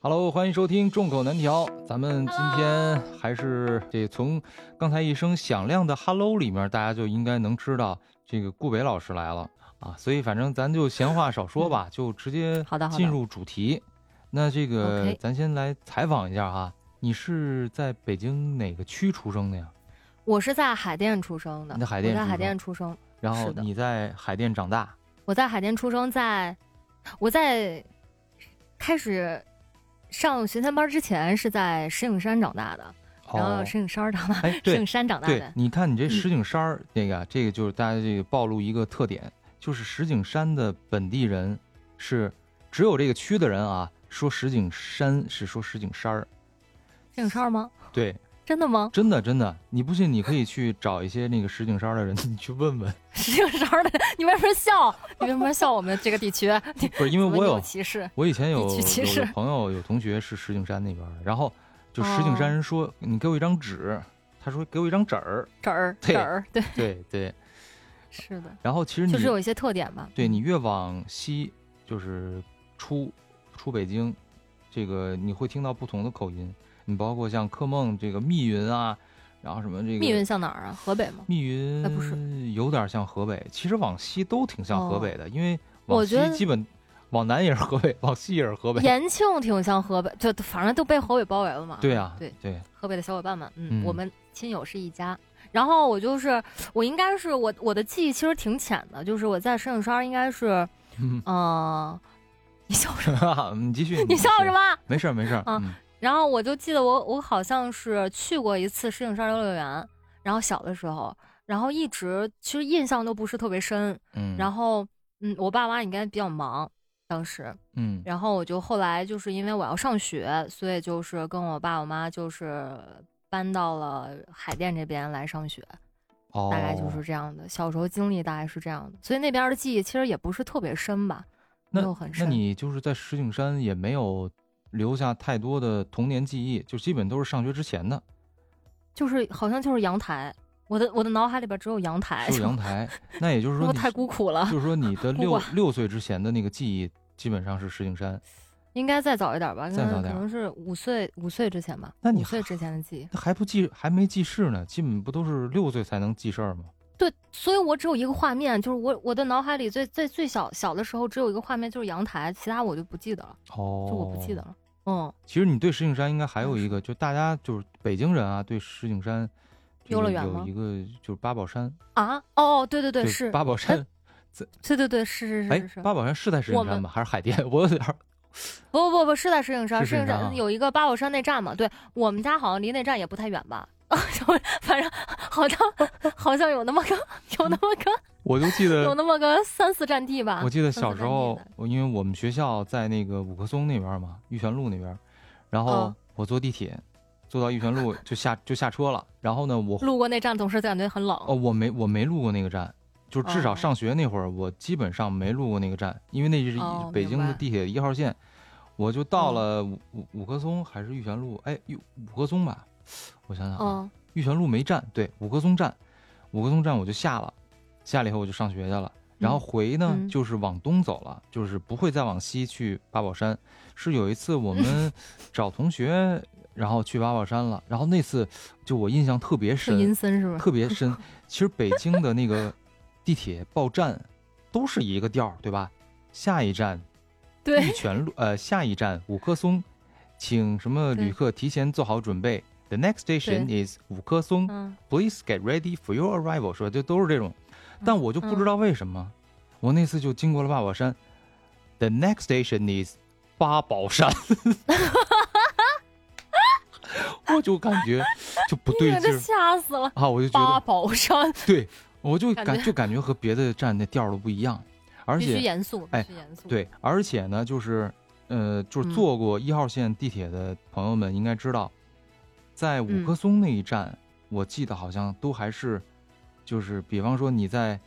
Hello，欢迎收听众口难调。咱们今天还是这从刚才一声响亮的 Hello 里面，大家就应该能知道这个顾北老师来了啊。所以反正咱就闲话少说吧，就直接好的进入主题。那这个咱先来采访一下哈，你是在北京哪个区出生的呀？我是在海淀出生的，你在海淀我在海淀出生，然后你在海淀长大，我在海淀出生在，我在开始上学前班之前是在石景山长大的，然后哦，石景山长大，哎 对石景山长大对的，，你看你这嗯石景山儿，这个这个就是大家这个暴露一个特点，就是石景山的本地人是只有这个区的人啊，说石景山是说石景山儿，石景山吗？对，真的吗？真的真的，你不信你可以去找一些那个石景山的人，你去问问，石景山的，你为什么笑？你为什么笑我们这个地区？不是因为我有歧视，我以前有有有朋友有同学是石景山那边儿的，然后就石景山人说、你给我一张纸，他说给我一张纸儿，纸儿对这儿，对，对对，是的，然后其实你就是有一些特点吧。对你越往西，就是出出北京，这个你会听到不同的口音。你包括像科梦这个密云啊，然后什么这个密云像哪儿啊？河北吗？密云，哎不是有点像河北。其实往西都挺像河北的，因为往西基本往南也是河北，往西也是河北。延庆挺像河北，就反正都被河北包围了嘛。对啊，对对，河北的小伙伴们，嗯，嗯我们亲友是一家。然后我就是，我应该是我我的记忆其实挺浅的，就是我在石景山应该是，嗯，呃，你笑什么？你继续，你笑什么？没事儿没事儿，啊嗯然后我就记得我我好像是去过一次石景山游乐园，然后小的时候，然后一直其实印象都不是特别深。嗯，然后嗯，我爸妈应该比较忙当时，嗯然后我就后来就是因为我要上学，所以就是跟我爸我妈就是搬到了海淀这边来上学，哦，大概就是这样的。小时候经历大概是这样的，所以那边的记忆其实也不是特别深吧，没有很深。那你就是在石景山也没有留下太多的童年记忆，就基本都是上学之前的，就是好像就是阳台，我的我的脑海里边只有阳台，只有阳台。那也就是 说你，太孤苦了，就是说你的 六六岁之前的那个记忆，基本上是石景山。应该再早一点吧，再早点可能是五岁五岁之前吧，那你五岁之前的记忆。那还不记，还没记事呢，基本不都是六岁才能记事儿吗？对，所以我只有一个画面，就是我我的脑海里最最最小小的时候只有一个画面，就是阳台，其他我就不记得了，哦，就我不记得。了。嗯，其实你对石景山应该还有一个，就大家就是北京人啊，对石景山游乐园有一个就是八宝山，啊，哦，对对对，是八宝山。对对对，是是哎是是，，八宝山是在石景山吗？还是海淀？我有点儿不不不不是在石景山，石景山有一个八宝山那站嘛，对我们家好像离那站也不太远吧，反正好像好像有那么个有那么个我就记得有那么个三四站地吧。我记得小时候，我因为我们学校在那个五棵松那边嘛，玉泉路那边，然后哦我坐地铁，坐到玉泉路就下就下车了。然后呢，我路过那站总是感觉很冷。哦我没我没路过那个站，就至少哦上学那会儿，我基本上没路过那个站，因为那是哦北京的地铁一号线。我就到嗯了五五五棵松还是玉泉路？哎，五五棵松吧，我想想啊，嗯玉泉路没站，对，五棵松站，五棵松站我就下了，下了以后我就上学去了。然后回呢，嗯就是往东走了，就是不会再往西去八宝山。是有一次我们 找同学，然后去八宝山了。然后那次就我印象特别深阴深，森是吧？特别深。其实北京的那个地铁报站都是一个调儿，对吧？下一站玉，泉路，呃，下一站五棵松，请什么旅客提前做好准备。The next station is 五棵松。嗯，Please get ready for your arrival，说就都是这种，嗯但我就不知道为什么，我那次就经过了八宝山，The next station is 八宝山，我就感觉就不对劲儿吓死了。啊，我就觉得八宝山对，我就感觉就感觉和别的站那调都不一样，而必须且严肃，必哎须严肃。，对，而且呢，就是呃，就是嗯坐过一号线地铁的朋友们应该知道，在五嗯棵松那一站，我记得好像都还是，就是比方说你在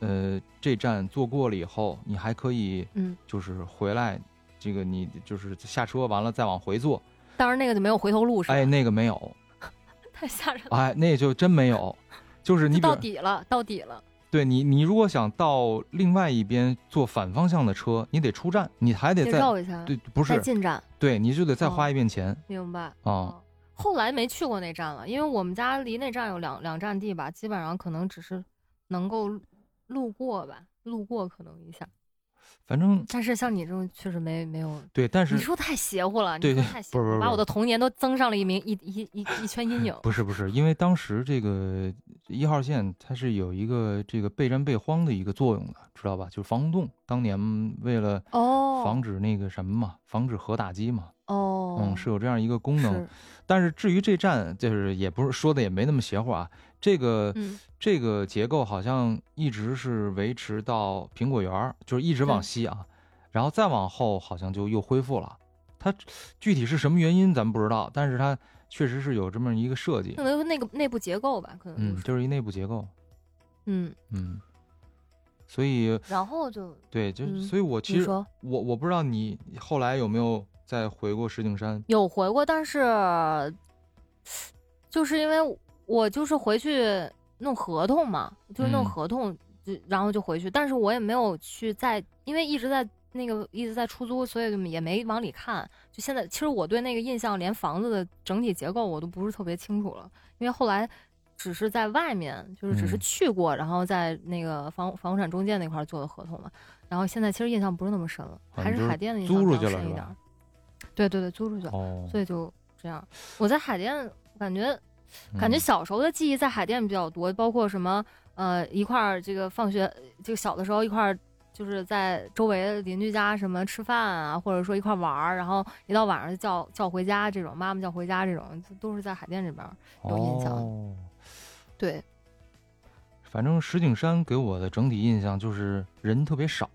呃这站坐过了以后，你还可以嗯，就是回来，这个你就是下车完了再往回坐，当然那个就没有回头路是吧？哎，那个没有，太吓人了。哎，那就真没有，就是你比到底了，到底了。对你，你如果想到另外一边坐反方向的车，你得出站，你还得得再绕一下，对，不再是，进站。对，你就得再哦花一遍钱明白。啊。哦后来没去过那站了，因为我们家离那站有两两站地吧，基本上可能只是能够路路过吧，路过可能一下。反正但是像你这种确实没没有，对，但是你说太邪乎了，对对你说太邪乎了，把我的童年都增上了一名一一一一圈阴影。不是不是，因为当时这个一号线它是有一个这个备战备荒的一个作用的，知道吧？就是防空洞，当年为了哦，防止那个什么嘛，防止核打击嘛，哦，嗯，是有这样一个功能。是但是至于这站，就是也不是说的也没那么邪乎啊。这个、嗯这个结构好像一直是维持到苹果园，就是一直往西啊，然后再往后好像就又恢复了。它具体是什么原因咱们不知道，但是它确实是有这么一个设计可，能是那个内部结构吧，可能嗯，就是就是一内部结构，嗯，嗯，所以然后就对，就、嗯所以我其实我我不知道你后来有没有再回过石景山，有回过，但是就是因为我就是回去弄合同嘛，就是弄嗯合同，就然后就回去，但是我也没有去在，因为一直在那个一直在出租，所以就也没往里看。就现在，其实我对那个印象，连房子的整体结构我都不是特别清楚了，因为后来。只是在外面，就是只是嗯去过，然后在那个房房产中介那块儿做的合同嘛。然后现在其实印象不是那么深了，还是海淀的印象深一点儿。对对对，租出去了。哦，所以就这样。我在海淀感觉感觉嗯小时候的记忆在海淀比较多，包括什么呃一块儿这个放学，这个小的时候一块儿就是在周围的邻居家什么吃饭啊，或者说一块儿玩儿，然后一到晚上就叫叫回家这种，妈妈叫回家这种，都是在海淀这边儿。有印象哦对，反正石景山给我的整体印象就是人特别少，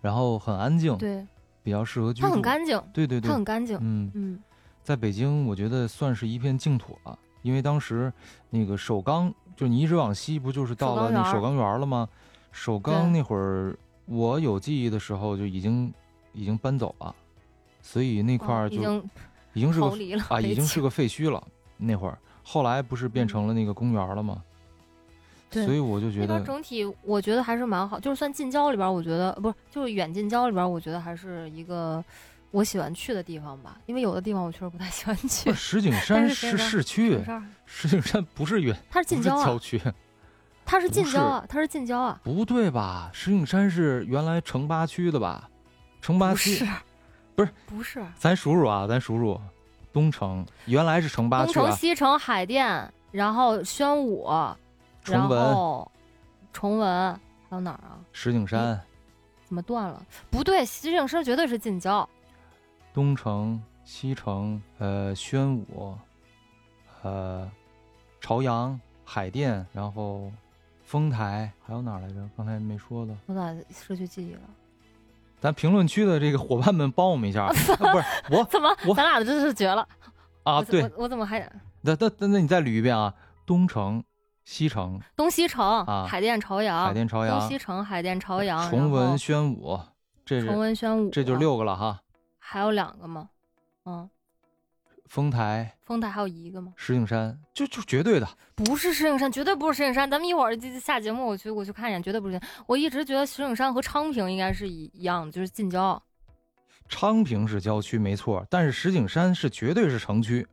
然后很安静，对，比较适合居住。它很干净，对对对它，很干净。嗯，嗯，在北京我觉得算是一片净土了，因为当时那个首钢，就你一直往西，不就是到了那首首钢园了吗？首钢那会儿我有记忆的时候就已经已经搬走了，所以那块哦儿就已经已经是个啊，已经是个废墟了。那会儿后来不是变成了那个公园了吗？所以我就觉那边得整体我觉得还是蛮好，就是算近郊里边，我觉得不是就是远近郊里边，我觉得还是一个我喜欢去的地方吧。因为有的地方我确实不太喜欢去 石景山是市区石景山不是远，它是近郊啊，郊区，它是近郊啊，它是近郊啊，不对吧？石景山是原来城八区的吧？城八不区是，不是不是，咱数数啊，咱数数，东城原来是城八区东城、西城、海淀，然后宣武，然崇文、后崇文，还有哪儿啊？石景山、怎么断了？不对，石景山绝对是近郊。东城、西城、呃宣武、呃朝阳、海淀，然后丰台，还有哪儿来着？刚才没说的。我咋失去记忆了？咱评论区的这个伙伴们帮我们一下，啊、不是我 怎么我咱俩真是绝了啊，我对，我我怎么还那那那那你再捋一遍啊，东城、西城、东西城、啊海淀、朝阳、海淀、朝阳东西、城、海淀、朝阳、崇文、宣武，这崇文、宣武，这就六个了哈。还有两个吗？嗯，丰台、丰台还有一个吗？石景山，就就绝对的。不是石景山，绝对不是石景山。咱们一会儿就下节目，我去我去看一眼，绝对不是。我一直觉得石景山和昌平应该是一一样的，就是近郊。昌平是郊区没错，但是石景山是绝对是城区。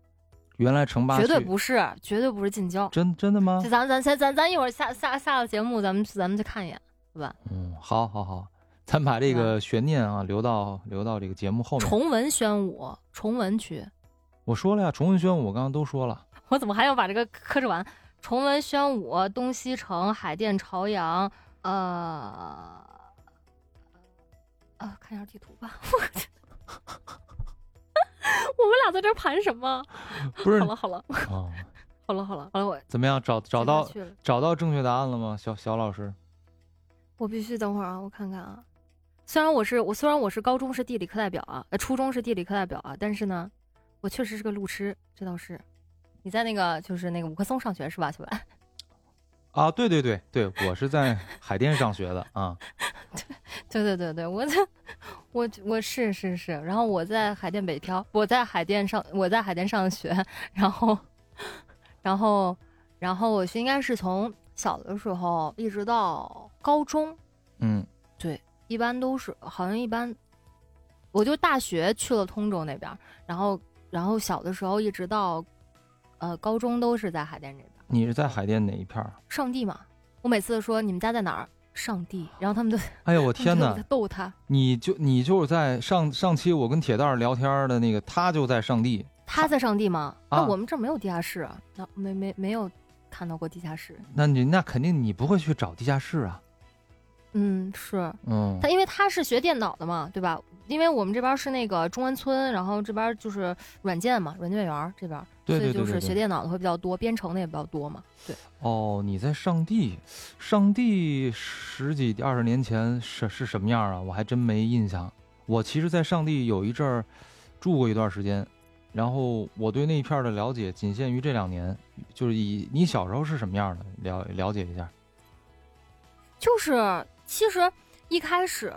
原来城八区绝对不是，绝对不是近郊。真真的吗就？咱咱先咱咱一会儿下下下了节目，咱们咱们去看一眼，好吧？嗯，好好好，咱把这个悬念啊留到留到这个节目后面。崇文宣武，崇文区，我说了呀，崇文宣武我刚刚都说了。我怎么还要把这个磕着完？崇文宣武、东西城、海淀、朝阳，呃，呃，看一下地图吧。我们俩在这盘什么？不是好了好了啊，好了 好了好了，我怎么样？找找到找到正确答案了吗？小小老师，我必须等会儿啊，我看看啊。虽然我是我虽然我是高中是地理课代表啊，呃，初中是地理课代表啊，但是呢，我确实是个路痴，这倒是。你在那个就是那个五棵松上学是吧，小白？啊，对对对对，我是在海淀上学的啊。对对对对，我在，我我是是是，然后我在海淀北漂，我在海淀上，我在海淀上学，然后，然后，然后我是应该是从小的时候一直到高中，嗯，对一般都是好像一般，我就大学去了通州那边儿，然后然后小的时候一直到呃高中都是在海淀这边。你是在海淀哪一片儿？上地嘛，我每次说你们家在哪儿？上帝，然后他们都哎呦我天 哪他们就在！逗他，你就你就是在上上期我跟铁蛋儿聊天的那个，他就在上帝。他在上帝吗？啊那我们这没有地下室啊，那没没没有看到过地下室。那你那肯定你不会去找地下室啊。嗯，是嗯他，因为他是学电脑的嘛，对吧？因为我们这边是那个中关村，然后这边就是软件嘛，软件园儿这边，对所以就是。学电脑的会比较多，编程的也比较多嘛。对，哦，你在上地，上地十几二十年前是是什么样啊？我还真没印象。我其实，在上地有一阵儿住过一段时间，然后我对那一片儿的了解仅限于这两年，就是以你小时候是什么样的了了解一下。就是其实一开始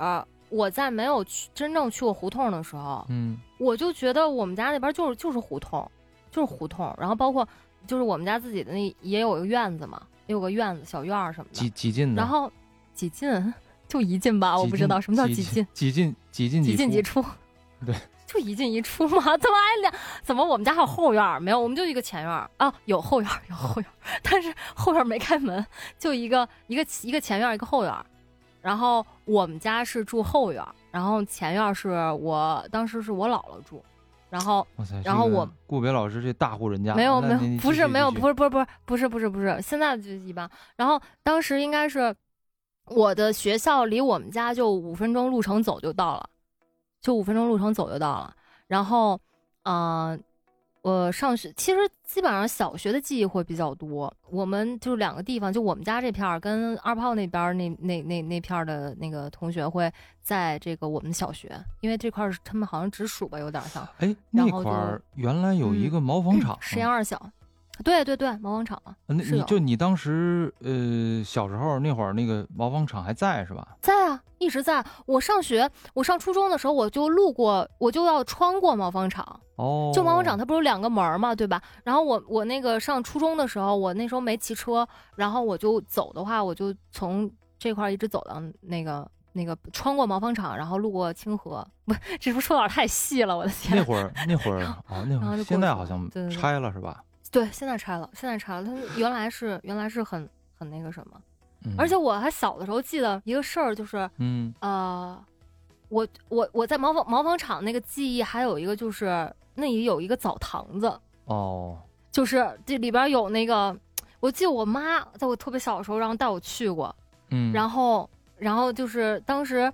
我在没有去真正去过胡同的时候，嗯我就觉得我们家那边就是就是胡同，就是胡同，然后包括就是我们家自己的那也有一个院子嘛，也有个院子小院儿什么的，几几进的？然后几进就一进吧，我不知道什么叫几几进，几进几进几进几出。对，就一进一出嘛，怎么还两？怎么我们家还有后院儿？没有，我们就一个前院儿啊，有后院儿有后院儿，但是后院儿没开门，就一个一个一个前院儿一个后院儿，然后我们家是住后院儿，然后前院儿是我当时是我姥姥住，然后然后我顾北老师这大户人家，没有没有不是没有不是不是不是不是不是，现在就一般。然后当时应该是我的学校离我们家就五分钟路程走就到了，就五分钟路程走就到了。然后，嗯、我上学其实基本上小学的记忆会比较多。我们就是两个地方，就我们家这片儿跟二炮那边儿那那那那片儿的那个同学会在这个我们小学，因为这块儿是他们好像直属吧，有点像。哎，那块儿原来有一嗯个毛纺厂，实验二小，对对对，毛纺厂啊，呃那你就你当时呃小时候那会儿那个毛纺厂还在是吧？在啊，一直在。我上学，我上初中的时候，我就路过，我就要穿过毛纺厂。哦，就毛纺厂它不是有两个门嘛，对吧？然后我我那个上初中的时候，我那时候没骑车，然后我就走的话，我就从这块儿一直走到那个那个穿过毛纺厂，然后路过清河。不，这是不是说有点太细了？我的天！那会儿 那会儿哦那会儿现在好像拆了是吧？对，现在拆了，现在拆了。它原来是原来是很很那个什么，嗯。而且我还小的时候记得一个事儿，就是嗯。呃，我我我在毛纺毛纺厂那个记忆还有一个就是那里有一个澡堂子，哦。就是这里边有那个，我记得我妈在我特别小的时候，然后带我去过，嗯，然后然后就是当时，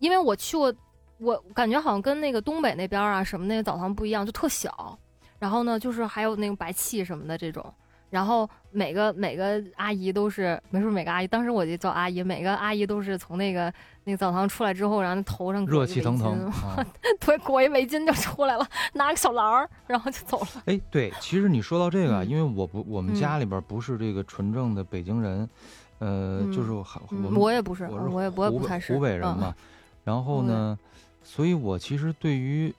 因为我去过，我感觉好像跟那个东北那边啊什么那个澡堂不一样，就特小，然后呢就是还有那种白气什么的这种。然后每个每个阿姨都是，没说每个阿姨，当时我就叫阿姨，每个阿姨都是从那个那个澡堂出来之后，然后头上热气腾腾巾啊。对，裹一围巾就出来了，拿个小篮儿，然后就走了。哎，对，其实你说到这个因为我不我们嗯家里边不是这个纯正的北京人，呃，嗯就是我嗯我也不是，我是我也我也不太是湖北人嗯嘛，然后呢，所以我其实对于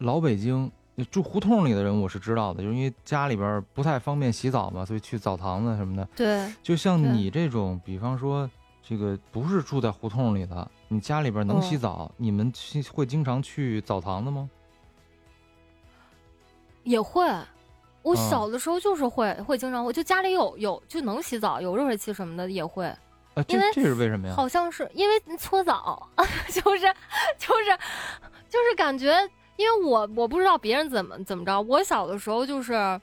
老北京呃住胡同里的人我是知道的，就是因为家里边不太方便洗澡嘛，所以去澡堂子什么的。对，就像你这种，比方说这个不是住在胡同里的，你家里边能洗嗯澡，你们去会经常去澡堂子吗？也会。我嗯小的时候就是会会经常我，就家里有有就能洗澡，有热水器什么的也会。啊，这因为这是为什么呀？好像是因为搓澡，就是就是就是感觉，因为我我不知道别人怎么怎么着，我小的时候就是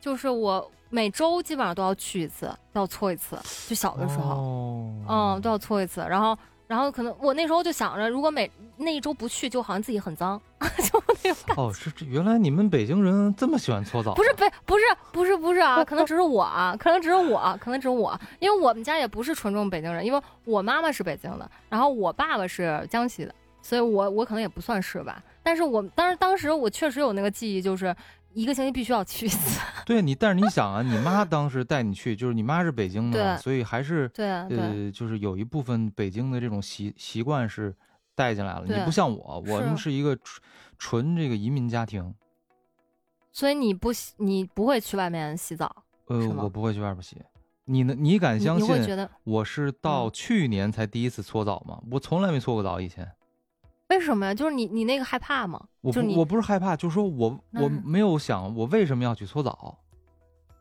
就是我每周基本上都要去一次，都要搓一次，就小的时候。哦，嗯，都要搓一次，然后，然后可能我那时候就想着，如果每那一周不去，就好像自己很脏，就那种感觉。哦，是这原来你们北京人这么喜欢搓澡啊？不是北，不是，不是，不是啊，可能只是我啊，可能只是我，可能只是我，因为我们家也不是纯正北京人，因为我妈妈是北京的，然后我爸爸是江西的，所以我我可能也不算是吧。但是我当时当时我确实有那个记忆，就是一个星期必须要去一次。对你，但是你想啊，你妈当时带你去，就是你妈是北京的所以还是对呃，就是有一部分北京的这种习习惯是带进来了。你不像我，我们是是一个纯纯这个移民家庭，所以你不洗你不会去外面洗澡，呃我不会去外边洗。你呢？你敢相信觉得我是到嗯去年才第一次搓澡吗？我从来没搓过澡，以前。为什么呀？就是你你那个害怕吗？我不我不是害怕，就是说我我没有想我为什么要去搓澡，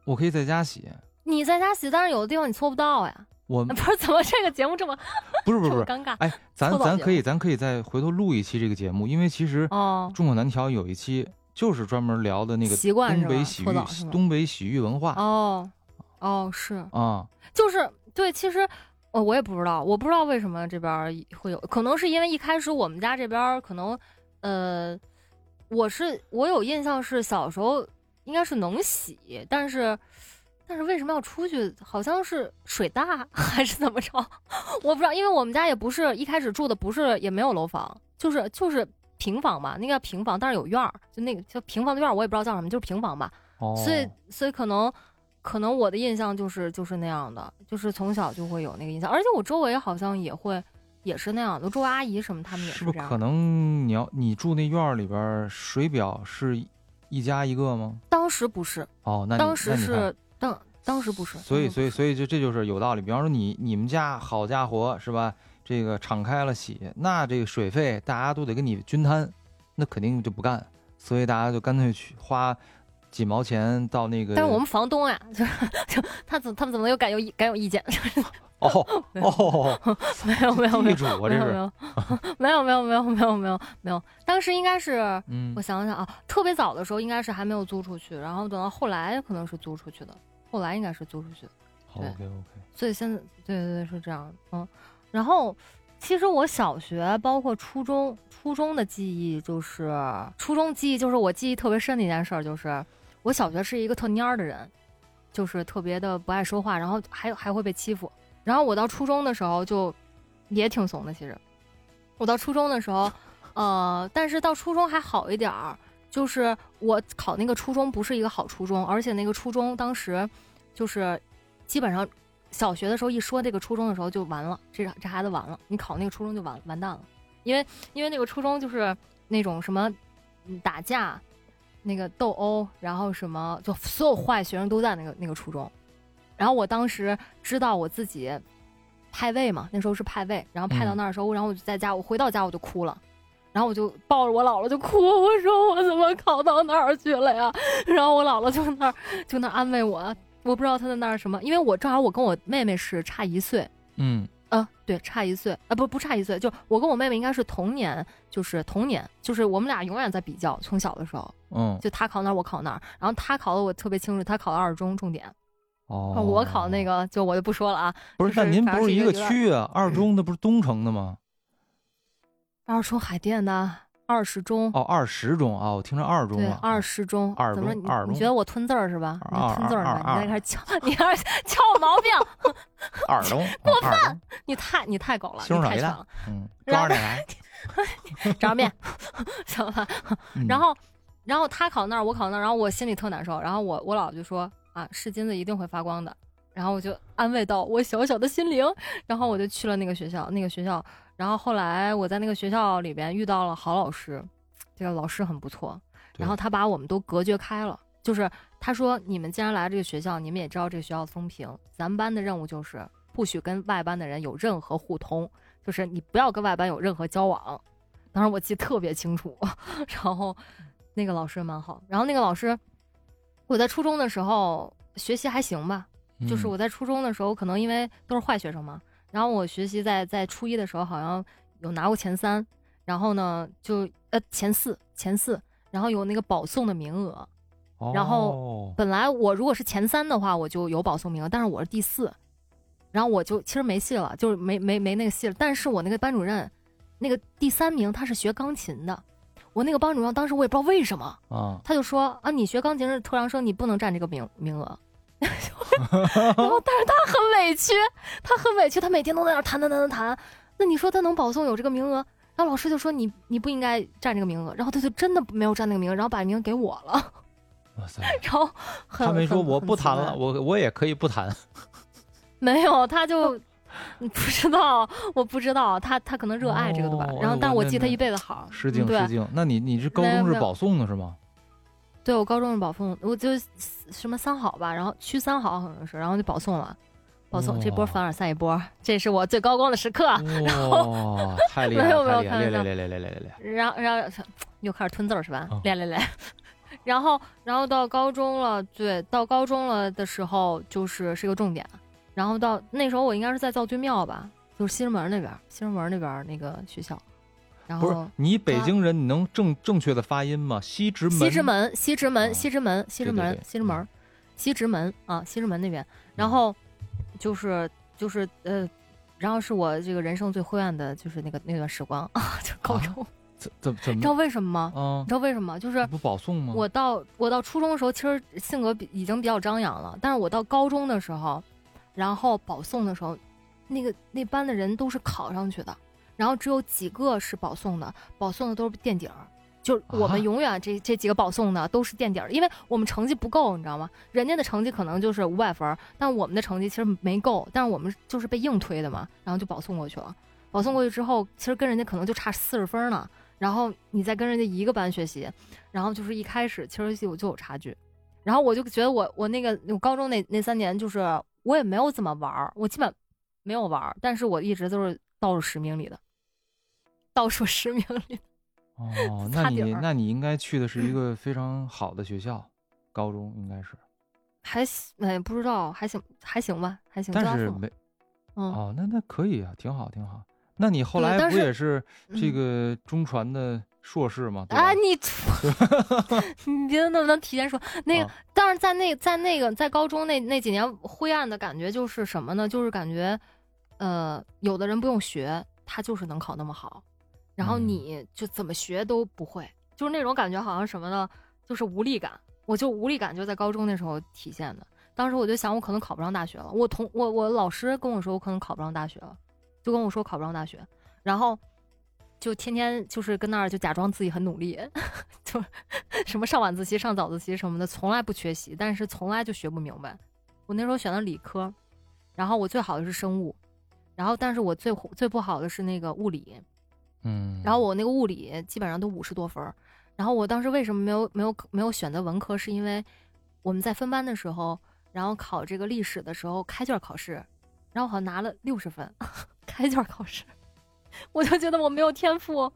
我可以在家洗。你在家洗，但是有的地方你搓不到呀。我 不是怎么这个节目这么不是不是不是，尴尬？哎，咱咱可以咱可以再回头录一期这个节目，因为其实哦，众口难调有一期就是专门聊的那个习惯东北洗浴东北洗浴文化哦哦是，啊。就是对，其实。呃，我也不知道，我不知道为什么这边会有，可能是因为一开始我们家这边可能，呃，我是我有印象是小时候应该是能洗，但是但是为什么要出去？好像是水大 还是怎么着？我不知道，因为我们家也不是一开始住的不是也没有楼房，就是就是平房嘛，那个平房，但是有院儿，就那个叫平房的院儿，我也不知道叫什么，就是平房吧。哦，所以所以可能可能我的印象就是就是那样的，就是从小就会有那个印象，而且我周围好像也会也是那样的，周围阿姨什么他们也是不是可这样的。能你要你住那院儿里边儿水表是一家一个吗？当时不是，哦，那你当时是当当时不是，所以，所以，所以就这就是有道理。比方说你你们家好家伙是吧？这个敞开了洗，那这个水费大家都得跟你均摊，那肯定就不干。所以大家就干脆去花几毛钱到那个，但是我们房东啊，就就他怎他们怎么又敢有敢有意见？哦哦，没有没有没有没有没有没有没有没有没有没有没有，当时应该是，我想想啊，特别早的时候应该是还没有租出去，然后等到后来可能是租出去的，后来应该是租出去。OK OK，所以现在对对对是这样，嗯，然后其实我小学包括初中，初中的记忆就是初中记忆就是我记忆特别深的一件事儿就是。我小学是一个特蔫儿的人，就是特别的不爱说话，然后还还会被欺负，然后我到初中的时候就也挺怂的，其实我到初中的时候，呃，但是到初中还好一点儿。就是我考那个初中不是一个好初中，而且那个初中当时就是基本上小学的时候一说这个初中的时候就完了，这这孩子完了，你考那个初中就完完蛋了，因为因为那个初中就是那种什么嗯打架、那个斗殴，然后什么就所有坏学生都在那个那个初中，然后我当时知道我自己派位嘛，那时候是派位，然后派到嗯那儿的时候，然后我就在家，我回到家我就哭了。然后我就抱着我姥姥就哭，我说我怎么考到那儿去了呀？然后我姥姥就那儿就那儿安慰我，我不知道她在那儿什么，因为我正好我跟我妹妹是差一岁，嗯啊，对，差一岁啊，不不差一岁，就我跟我妹妹应该是同年，就是同年，就是我们俩永远在比较，从小的时候，嗯就她考哪儿我考哪儿，然后她考的我特别清楚，她考的二中重点，哦，我考那个就我就不说了啊，不是，那就是您不是一个区啊？二中那不是东城的吗？二中海淀的二十中，哦，二十中啊，我听成二中对，了。二十中，二中二中你你觉得我吞字儿是吧？你吞字儿你在开始敲，你开始敲我毛病，二中 过分，你太你太狗了，太蠢了，嗯，抓着来。长面，行吧？嗯然后，然后他考那儿，我考那儿，然后我心里特难受。然后我我姥姥就说啊，是金子一定会发光的。然后我就安慰到我小小的心灵，然后我就去了那个学校，那个学校。然后后来我在那个学校里边遇到了好老师，这个老师很不错。然后他把我们都隔绝开了，就是他说你们既然来这个学校，你们也知道这个学校的风评，咱们班的任务就是不许跟外班的人有任何互通，就是你不要跟外班有任何交往。当时我记得特别清楚，然后那个老师蛮好，然后那个老师，我在初中的时候学习还行吧，就是嗯我在初中的时候，可能因为都是坏学生嘛，然后我学习在在初一的时候好像有拿过前三，然后呢就呃前四前四，然后有那个保送的名额。然后哦本来我如果是前三的话，我就有保送名额，但是我是第四，然后我就其实没戏了，就是没没没那个戏了。但是我那个班主任，那个第三名他是学钢琴的，我那个班主任当时我也不知道为什么，啊，他就说啊，你学钢琴是特长生，你不能占这个名名额。然后，但是他很委屈，他很委屈，他每天都在那儿弹弹弹弹弹。那你说他能保送有这个名额？然后老师就说你你不应该占这个名额，然后他就真的没有占那个名额，然后把名额给我了。哇塞，然后很他没说我不谈了，我我也可以不谈。没有，他就不知道，我不知道，他他可能热爱这个对吧。哦然后，哎但我记他一辈子好。失敬失敬。那你你是高中是保送的是吗？对我高中是保送，我就什么三好吧，然后区三好好像是，然后就保送了。保送这波凡尔赛一波，这是我最高光的时刻。哇，太厉害了，没有没有太厉害了！开玩笑练练练练练练练。然后然后 又开始吞字儿是吧嗯？练练练。然后然后到高中了，对，到高中了的时候就是是个重点。然后到那时候我应该是在造君庙吧，就是西直门那边，西直门那边那个学校。然不是后你北京人，你能正正确的发音吗？西直门。西直门，西直啊门，西直门，西直门西直门，西直门啊，西直门那边。然后就是就是呃，然后是我这个人生最灰暗的，就是那个那段时光啊，就高啊中。怎怎怎么你知道为什么吗？啊你？知道为什么？就是不保送吗？我到我到初中的时候，其实性格比已经比较张扬了，但是我到高中的时候，然后保送的时候，那个那班的人都是考上去的，然后只有几个是保送的，保送的都是垫底儿。就是我啊们永远这这几个保送的都是垫底儿，因为我们成绩不够，你知道吗？人家的成绩可能就是五百分儿，但我们的成绩其实没够，但是我们就是被硬推的嘛，然后就保送过去了。保送过去之后，其实跟人家可能就差四十分儿呢，然后你再跟人家一个班学习，然后就是一开始其实就就有差距，然后我就觉得我我那个我高中那那三年就是我也没有怎么玩儿，我基本没有玩儿，但是我一直都是倒数十名里的，倒数十名里。哦，那你那你应该去的是一个非常好的学校，高中应该是，还行，哎，不知道，还行，还行吧，还行。但是没嗯，哦，那那可以啊，挺好挺好。那你后来不也是这嗯个中传的硕士吗？啊，你 你别能不能提前说那个？啊但是在那在那个在高中那那几年灰暗的感觉就是什么呢？就是感觉，呃，有的人不用学，他就是能考那么好，然后嗯你就怎么学都不会，就是那种感觉，好像什么呢？就是无力感。我就无力感就在高中那时候体现的。当时我就想，我可能考不上大学了。我同我我老师跟我说，我可能考不上大学了，就跟我说考不上大学，然后就天天就是跟那儿就假装自己很努力，就什么上晚自习、上早自习什么的，从来不缺席，但是从来就学不明白。我那时候选的理科，然后我最好的是生物，然后但是我最最不好的是那个物理，嗯，然后我那个物理基本上都五十多分儿，然后我当时为什么没有没有没有选择文科，是因为我们在分班的时候，然后考这个历史的时候开卷考试，然后我好像拿了六十分，开卷考试，我就觉得我没有天赋，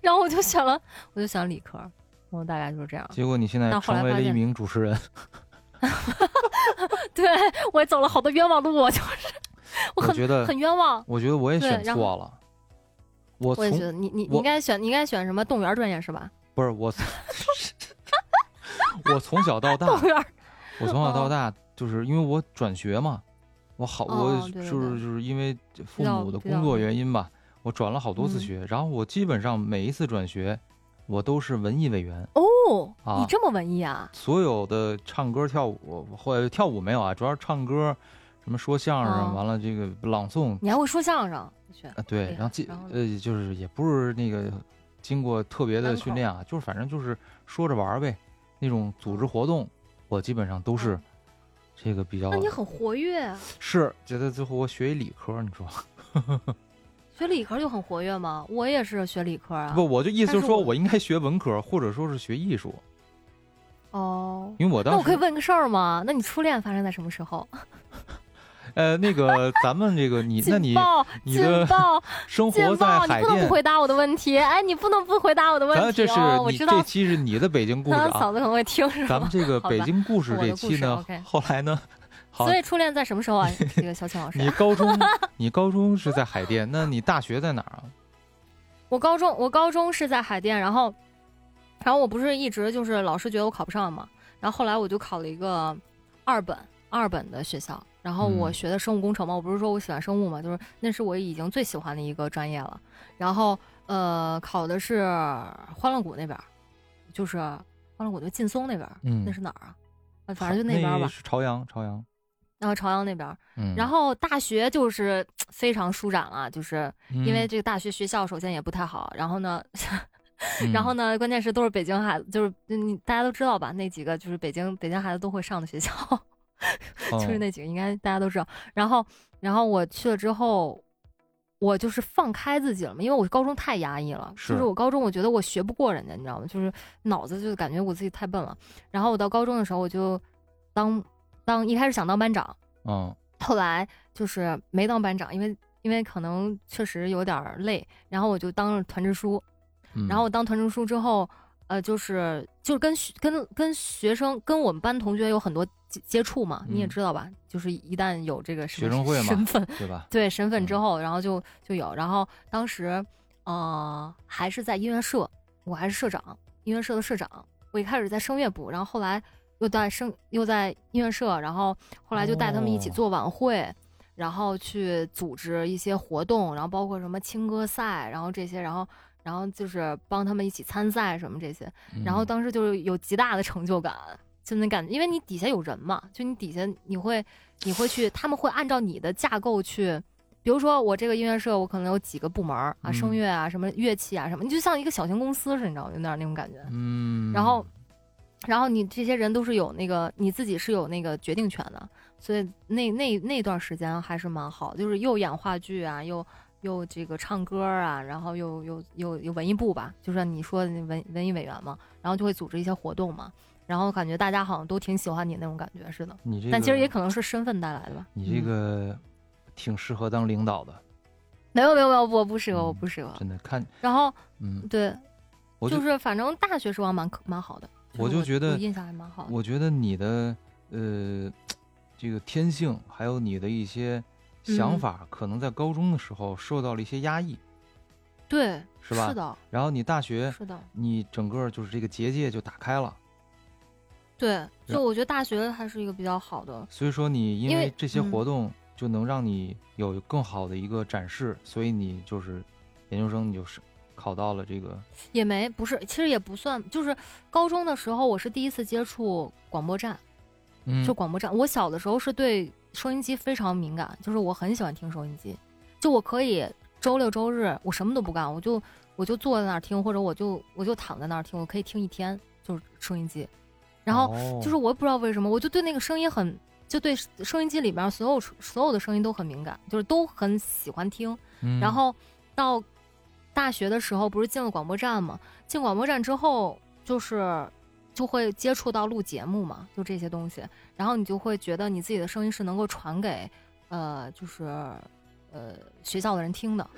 然后我就选了我就选了理科，我大概就是这样。结果你现在但后来成为了一名主持人，对我也走了好多冤枉路，我就是我很我觉得很冤枉。我觉得我也选错了。我也觉得你你你应该选你应该选什么动物园专业是吧？不是我从，我从小到大动物，园我从小到哦大就是因为我转学嘛，我好我就是就是因为父母的工作原因吧，我转了好多次嗯学，然后我基本上每一次转学，我都是文艺委员，哦，啊你这么文艺啊？所有的唱歌跳舞或者跳舞没有啊，主要是唱歌，什么说相声，哦完了这个朗诵你还会说相声？啊，对，然后记然后呢呃就是也不是那个经过特别的训练啊，就是反正就是说着玩儿呗，那种组织活动，我基本上都是嗯这个比较那你很活跃啊，是觉得最后我学一理科，你说 学理科就很活跃吗？我也是学理科啊。不，我就意思就是说我我应该学文科，或者说是学艺术，哦，因为我当时那我可以问个事儿吗？那你初恋发生在什么时候？呃那个 咱们这个你那你你的爆，生活在爆！你不能不回答我的问题。哎，你不能不回答我的问题咱这是哦。我你知道这，期是你的北京故事啊，他嫂子可能会听是咱们？这个北京故事这期呢后来呢，好所，以初恋在什么时候啊？这个小青老师你，高中你高中是在海淀，那你大学在哪儿啊？我高中我高中是在海淀，然后，然后我不是一直就是老师觉得我考不上嘛，然后后来我就考了一个二本二本的学校，然后我嗯学的生物工程嘛，我不是说我喜欢生物嘛，就是那是我已经最喜欢的一个专业了，然后呃考的是欢乐谷那边儿，就是欢乐谷就劲松那边那是哪儿啊？啊反正就那边儿吧，是朝阳，朝阳。然后朝阳那边然后大学就是非常舒展了，就是因为嗯这个大学学校首先也不太好，然后呢。嗯 然后呢，关键是都是北京孩子，就是你大家都知道吧？那几个就是北京北京孩子都会上的学校，就是哦那几个，应该大家都知道。然后，然后我去了之后，我就是放开自己了嘛，因为我高中太压抑了，就是是我高中我觉得我学不过人家，你知道吗？就是脑子就感觉我自己太笨了。然后我到高中的时候，我就当当一开始想当班长，嗯后来就是没当班长，因为因为可能确实有点累，然后我就当了团支书。嗯然后我当团支书之后，呃，就是就是跟学跟跟学生跟我们班同学有很多接接触嘛，你也嗯知道吧？就是一旦有这个学生会嘛身份，对吧？对身份之嗯后，然后就就有，然后当时呃还是在音乐社，我还是社长，音乐社的社长。我一开始在声乐部，然后后来又在声又在音乐社，然后后来就带他们一起哦做晚会，然后去组织一些活动，然后包括什么青歌赛，然后这些，然后然后就是帮他们一起参赛什么这些，然后嗯当时就是有极大的成就感，就那感觉，因为你底下有人嘛，就你底下你会你会去，他们会按照你的架构去，比如说我这个音乐社，我可能有几个部门啊，嗯声乐啊，什么乐器啊，什么，你就像一个小型公司似的，你知道吗？有点那种感觉。嗯，然后，然后你这些人都是有那个你自己是有那个决定权的，所以那那那段时间还是蛮好，就是又演话剧啊，又又这个唱歌啊，然后又又又有文艺部吧，就是你说的那文文艺委员嘛，然后就会组织一些活动嘛，然后感觉大家好像都挺喜欢你那种感觉似的，你这个，但其实也可能是身份带来的吧。你这嗯个挺适合当领导的，没有没有没有，我不适合，嗯我不适合。真的看，然后嗯，对，我就就是反正大学时光蛮可蛮好的，我就觉得我印象还蛮好的。我觉得你的呃 这个天性，还有你的一些想嗯法，可能在高中的时候受到了一些压抑，对，是吧是的，然后你大学是的，你整个就是这个结界就打开了，对，就我觉得大学还是一个比较好的。所以说你因因为为这些嗯活动就能让你有更好的一个展示，所以你就是研究生，你就是考到了这个，也没不是，其实也不算，就是高中的时候，我是第一次接触广播站，嗯，就广播站。我小的时候是对收音机非常敏感，就是我很喜欢听收音机，就我可以周六周日我什么都不干，我就我就坐在那儿听，或者我就我就躺在那儿听，我可以听一天，就是收音机。然后哦就是我也不知道为什么，我就对那个声音很，就对收音机里边所有所有的声音都很敏感，就是都很喜欢听。嗯然后到大学的时候，不是进了广播站嘛？进广播站之后，就是就会接触到录节目嘛，就这些东西，然后你就会觉得你自己的声音是能够传给呃，就是呃学校的人听的。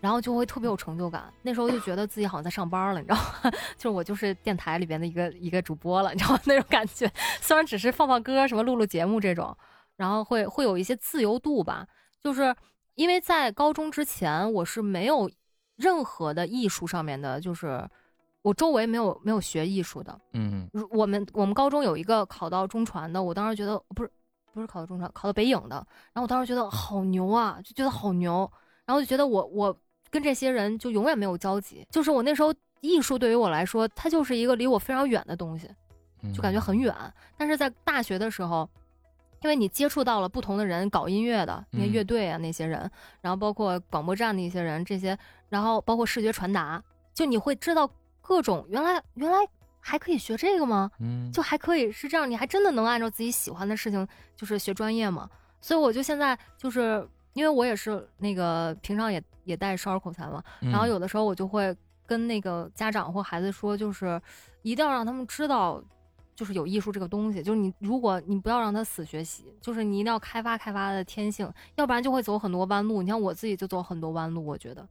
然后就会特别有成就感，那时候就觉得自己好像在上班了，你知道吗？就是我就是电台里边的一个一个主播了，你知道吗？那种感觉，虽然只是放放歌、什么录录节目这种，然后会会有一些自由度吧，就是因为在高中之前，我是没有任何的艺术上面的，就是我周围没有没有学艺术的。嗯如我们我们高中有一个考到中传的，我当时觉得不是不是考到中传，考到北影的，然后我当时觉得好牛啊，就觉得好牛，然后就觉得我我跟这些人就永远没有交集，就是我那时候艺术对于我来说，它就是一个离我非常远的东西。嗯，就感觉很远。但是在大学的时候，因为你接触到了不同的人，搞音乐的那乐队啊，那些人，然后包括广播站的一些人，这些，然后包括视觉传达，就你会知道各种原来原来还可以学这个吗？嗯，就还可以是这样，你还真的能按照自己喜欢的事情就是学专业吗？所以我就现在就是因为我也是那个平常也也带少儿口才嘛，嗯然后有的时候我就会跟那个家长或孩子说，就是一定要让他们知道，就是有艺术这个东西。就是你，如果你不要让他死学习，就是你一定要开发开发他的天性，要不然就会走很多弯路。你像我自己就走很多弯路，我觉得。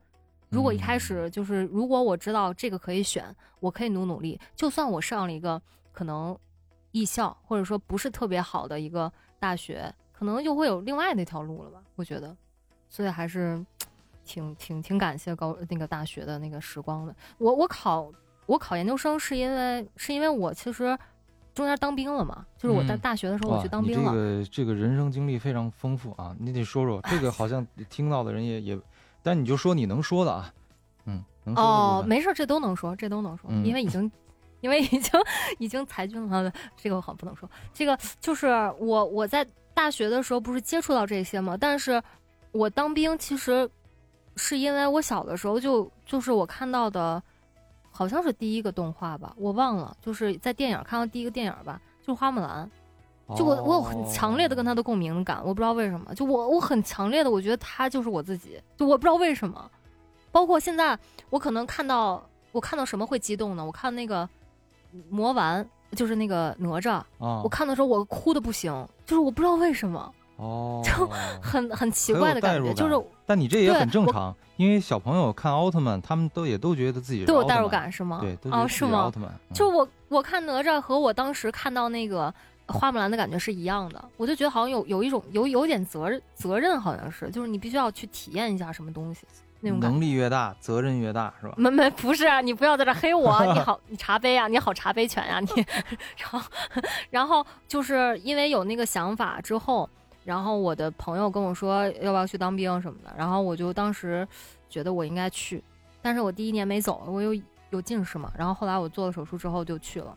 如果一开始就是，如果我知道这个可以选，我可以努努力，就算我上了一个可能艺校或者说不是特别好的一个大学，可能就会有另外的一条路了吧？我觉得，所以还是挺挺挺感谢高那个大学的那个时光的。我我考我考研究生是因为是因为我其实中间当兵了嘛，就是我在嗯大学的时候我去当兵了。你这个这个人生经历非常丰富啊，你得说说这个，好像听到的人也也，但你就说你能说的啊，嗯，能说哦，没事，这都能说，这都能说，嗯因为已经，因为已经 已经裁军了，这个我好像不能说。这个就是我我在大学的时候不是接触到这些嘛，但是我当兵其实是因为我小的时候就就是我看到的，好像是第一个动画吧，我忘了，就是在电影看到第一个电影吧，就是花木兰。就我我有很强烈的跟他，的共鸣感，我不知道为什么，就我我很强烈的，我觉得他就是我自己，就我不知道为什么，包括现在我可能看到我看到什么会激动呢？我看那个魔丸，就是那个哪吒，啊我看的时候我哭的不行，就是我不知道为什么，哦，就很很奇怪的感觉，就是。但你这也很正常，因为小朋友看奥特曼，他们都也都觉得自己都有代入感是吗？对，都觉哦，得自己是吗奥？特曼，嗯就我我看哪吒和我当时看到那个花木兰的感觉是一样的，我就觉得好像有有一种有有点责任责任，好像是就是你必须要去体验一下什么东西那种感觉。能力越大，责任越大，是吧？没没不是啊，你不要在这黑我，你好你茶杯啊，你好茶杯犬呀、你，然后然后就是因为有那个想法之后，然后我的朋友跟我说要不要去当兵什么的，然后我就当时觉得我应该去，但是我第一年没走，我有有近视嘛，然后后来我做了手术之后就去了，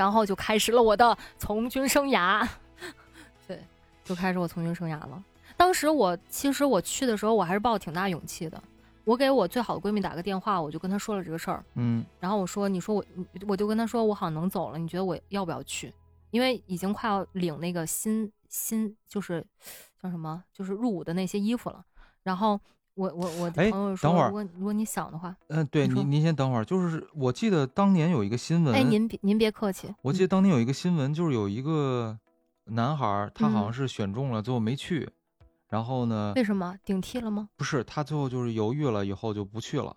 然后就开始了我的从军生涯，对，就开始我从军生涯了。当时我其实我去的时候，我还是抱挺大勇气的。我给我最好的闺蜜打个电话，我就跟她说了这个事儿，嗯，然后我说：“你说我，我就跟她说我好像能走了，你觉得我要不要去？因为已经快要领那个新新就是叫什么，就是入伍的那些衣服了。然后我我我朋友说，等会儿如果如果你想的话，嗯，对，您您先等会儿，就是我记得当年有一个新闻，哎，您别您别客气，我记得当年有一个新闻，就是有一个男孩儿，他好像嗯是选中了，最后没去，然后呢，为什么顶替了吗？不是他最后就是犹豫了，以后就不去了，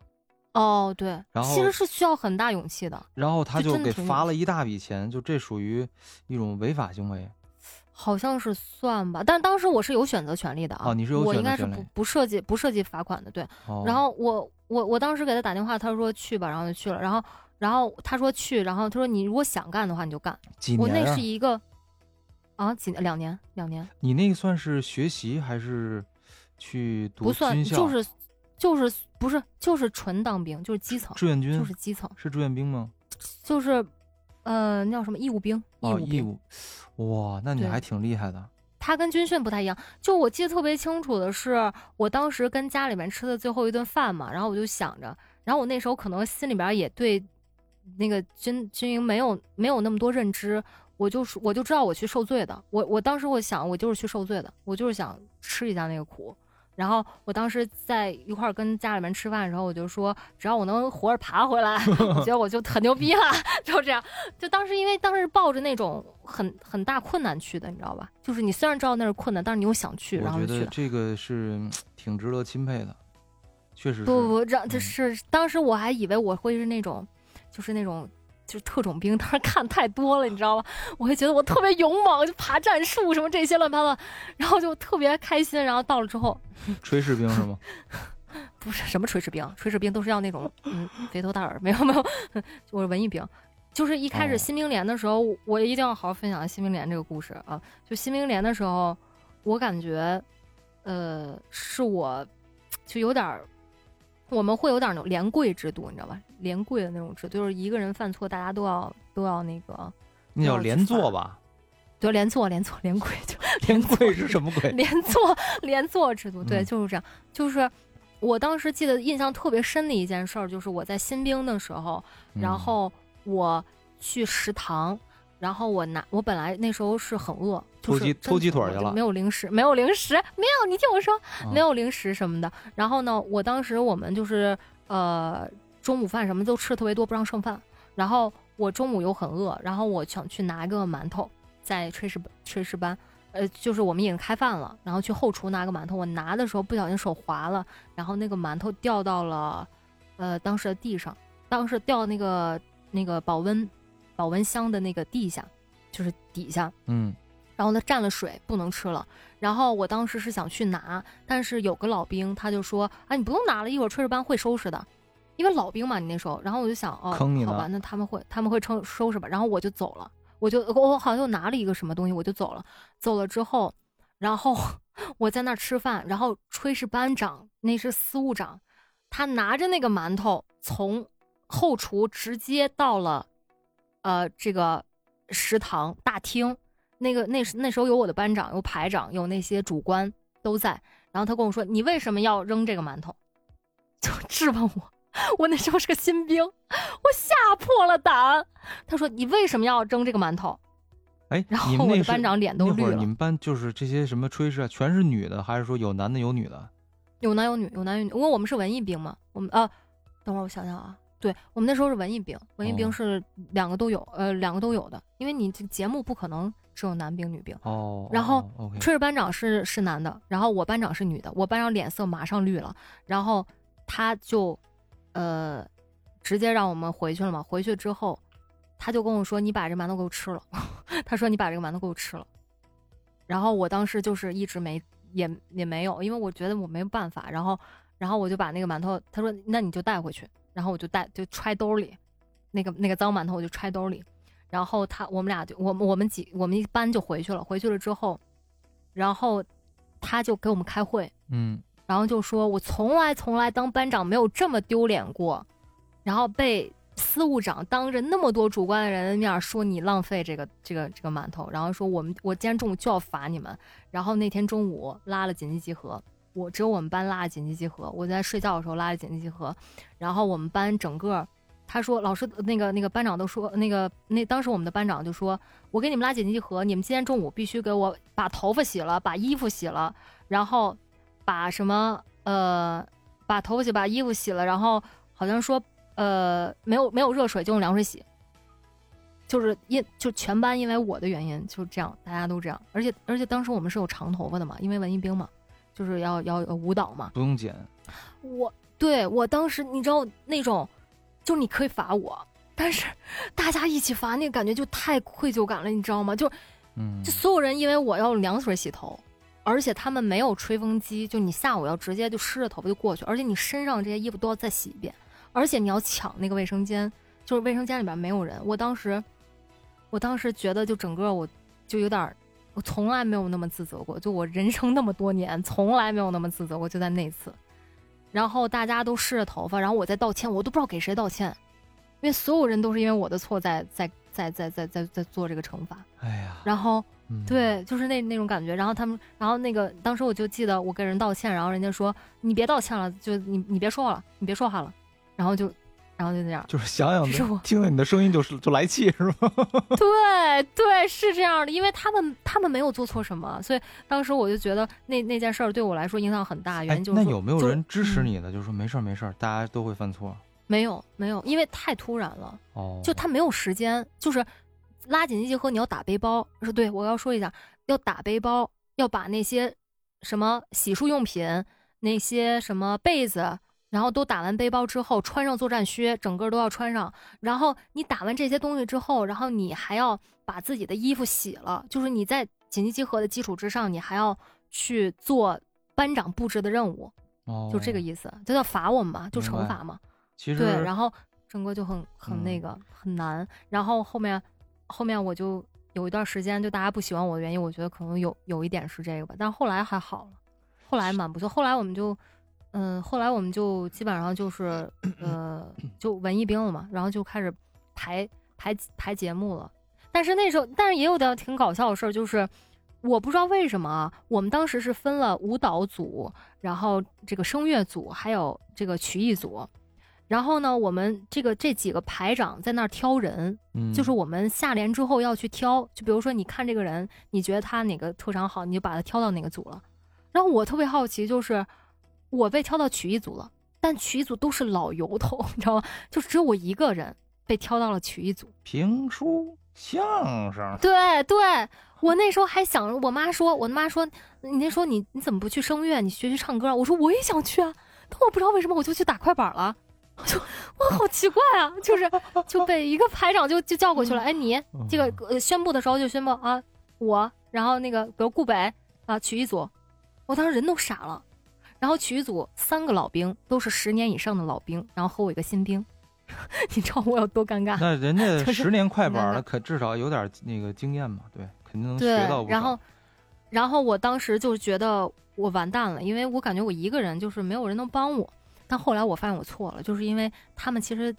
哦，对，然后其实是需要很大勇气的，然后他就给罚了一大笔钱，就这属于一种违法行为。好像是算吧。但当时我是有选择权利的啊，哦你是有我选择权利应该是不不涉及不涉及罚款的，对。哦，然后我我我当时给他打电话，他说去吧，然后就去了。然后然后他说去，然后他说你如果想干的话你就干。我那几年啊是一个啊几两年两年你那个算是学习还是去读不算？就是就是不是就是纯当兵，就是基层，志愿军，就是基层，是志愿兵吗？就是呃那叫什么义务兵，义哦，务兵。义务，哇，那你还挺厉害的。他跟军训不太一样，就我记得特别清楚的是，我当时跟家里面吃的最后一顿饭嘛，然后我就想着，然后我那时候可能心里边也对那个军军营没有没有那么多认知，我就是我就知道我去受罪的，我我当时我想我就是去受罪的，我就是想吃一下那个苦。然后我当时在一块儿跟家里面吃饭的时候，我就说，只要我能活着爬回来，我觉得我就很牛逼了，就这样。就当时因为当时抱着那种很很大困难去的，你知道吧？就是你虽然知道那是困难，但是你又想去，然我觉后就去了。得这个是嗯挺值得钦佩的，确实是。不不不，让这嗯是当时我还以为我会是那种，就是那种。就是特种兵，当时看太多了，你知道吗？我会觉得我特别勇猛，就爬战术什么这些乱七八糟，然后就特别开心。然后到了之后，炊事兵是吗？不是什么炊事兵，炊事兵都是要那种嗯肥头大耳，没有没有，我是文艺兵。就是一开始哦新兵连的时候，我一定要好好分享新兵连这个故事啊。就新兵连的时候，我感觉，呃，是我就有点儿，我们会有点儿那种连跪制度，你知道吧？连跪的那种制度，就是一个人犯错，大家都要都要那个，那叫连坐吧？对，连坐 连坐连跪就连跪是什么鬼？连坐连坐制度，对，嗯就是这样。就是我当时记得印象特别深的一件事儿，就是我在新兵的时候，然嗯后我去食堂，然后我拿我本来那时候是很饿，偷鸡偷鸡腿去了没有零食，没有零食，没有，你听我说，啊没有零食什么的。然后呢，我当时我们就是呃中午饭什么都吃的特别多，不让剩饭。然后我中午又很饿，然后我想去拿个馒头，在炊事炊事班，呃，就是我们已经开饭了，然后去后厨拿个馒头。我拿的时候不小心手滑了，然后那个馒头掉到了呃当时的地上，当时掉那个那个保温保温箱的那个地下，就是底下。嗯，然后它蘸了水，不能吃了。然后我当时是想去拿，但是有个老兵他就说：“啊，你不用拿了，一会儿炊事班会收拾的。”因为老兵嘛，你那时候，然后我就想，哦，坑你好吧，那他们会他们会收收拾吧。然后我就走了，我就我好像又拿了一个什么东西，我就走了。走了之后，然后 我在那儿吃饭，然后炊事班长那是司务长，他拿着那个馒头从后厨直接到了，呃，这个食堂大厅。那个那时那时候有我的班长，有排长，有那些主官都在。然后他跟我说：“你为什么要扔这个馒头？” 就质问我。我那时候是个新兵，我吓破了胆。他说：“你为什么要扔这个馒头哎，？”然后我的班长脸都绿了你。们班就是这些什么炊事啊，全是女的，还是说有男的有女的？有男有女，有男有女。因为我们是文艺兵嘛，我们啊，等会儿我想想啊，对我们那时候是文艺兵，文艺兵哦是两个都有，呃，两个都有的，因为你这节目不可能只有男兵女兵。哦，然后炊事班长是是男的，然后我班长是女的，我班长脸色马上绿了，然后他就，呃，直接让我们回去了嘛。回去之后，他就跟我说：“你把这馒头给我吃了。”他说：“你把这个馒头给我吃了。”然后我当时就是一直没也也没有，因为我觉得我没有办法。然后然后我就把那个馒头，他说：“那你就带回去。”然后我就带就揣兜里，那个那个脏馒头我就揣兜里。然后他我们俩就我们我们几我们一班就回去了。回去了之后，然后他就给我们开会，嗯，然后就说我从来从来当班长没有这么丢脸过，然后被司务长当着那么多主观的人的面说你浪费这个这个这个馒头，然后说我们我今天中午就要罚你们，然后那天中午拉了紧急集合。我只有我们班拉了紧急集合，我在睡觉的时候拉了紧急集合，然后我们班整个，他说老师那个那个班长都说那个那当时我们的班长就说，我给你们拉紧急集合，你们今天中午必须给我把头发洗了，把衣服洗了，然后把什么呃把头发洗，把衣服洗了，然后好像说呃没有没有热水就用凉水洗，就是因就全班因为我的原因就这样，大家都这样，而且而且当时我们是有长头发的嘛，因为文艺兵嘛，就是要要有舞蹈嘛，不用剪，我对我当时你知道那种，就是你可以罚我，但是大家一起罚那个感觉就太愧疚感了，你知道吗？就嗯就，所有人因为我要凉水洗头，而且他们没有吹风机，就你下午要直接就湿着头发就过去，而且你身上这些衣服都要再洗一遍，而且你要抢那个卫生间，就是卫生间里边没有人。我当时，我当时觉得就整个我就有点儿，我从来没有那么自责过，就我人生那么多年从来没有那么自责过，就在那次。然后大家都湿着头发，然后我在道歉，我都不知道给谁道歉，因为所有人都是因为我的错在在在在在在在做这个惩罚。哎呀，然后嗯，对，就是那那种感觉。然后他们，然后那个当时我就记得我跟人道歉，然后人家说你别道歉了，就你你别说话了，你别说话了，然后就，然后就那样。就是想想是我听了你的声音就是 就来气是吗？对对，是这样的，因为他们他们没有做错什么，所以当时我就觉得那那件事儿对我来说影响很大。原哎因，就是说那有没有人支持嗯你的？就是说没事儿没事儿，大家都会犯错。没有没有，因为太突然了。哦，就他没有时间，就是拉紧急集合，你要打背包。说对，我要说一下，要打背包，要把那些什么洗漱用品、那些什么被子，然后都打完背包之后，穿上作战靴，整个都要穿上。然后你打完这些东西之后，然后你还要把自己的衣服洗了，就是你在紧急集合的基础之上，你还要去做班长布置的任务，哦，就这个意思，就叫罚我们嘛，就惩罚嘛。其实对，然后整个就很很那嗯个、很难，然后后面后面我就有一段时间，就大家不喜欢我的原因，我觉得可能有有一点是这个吧，但是后来还好了，后来蛮不错，后来我们就。嗯，后来我们就基本上就是，呃，就文艺兵了嘛，然后就开始排排排节目了。但是那时候，但是也有点挺搞笑的事儿，就是我不知道为什么啊，我们当时是分了舞蹈组，然后这个声乐组，还有这个曲艺组。然后呢，我们这个这几个排长在那儿挑人，嗯，就是我们下连之后要去挑，就比如说你看这个人，你觉得他哪个特长好，你就把他挑到哪个组了。然后我特别好奇，就是我被挑到曲艺组了，但曲艺组都是老油头，你知道吗？就只有我一个人被挑到了曲艺组。评书相声，对对，我那时候还想着，我妈说，我妈说，你那时候你你怎么不去声乐，你学学唱歌？我说我也想去啊，但我不知道为什么我就去打快板了。我就我，好奇怪啊！就是就被一个排长就就叫过去了。哎，你这个呃宣布的时候就宣布啊，我，然后那个比如顾北啊曲艺组，我当时人都傻了。然后曲艺组三个老兵都是十年以上的老兵，然后和我一个新兵，你知道我有多尴尬？那人家 十年快板了，可至少有点那个经验嘛，对，肯定能学到。然后，然后我当时就觉得我完蛋了，因为我感觉我一个人就是没有人能帮我。但后来我发现我错了，就是因为他们其实，